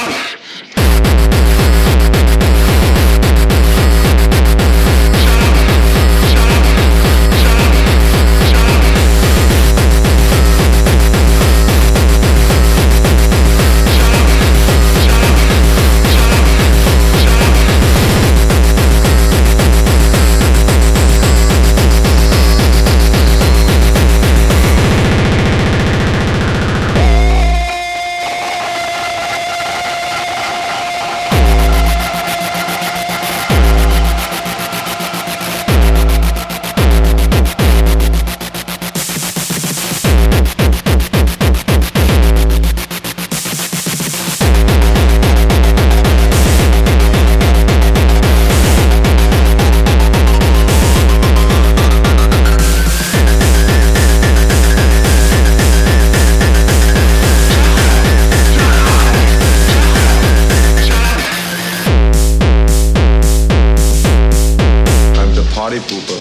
out. Maripupa.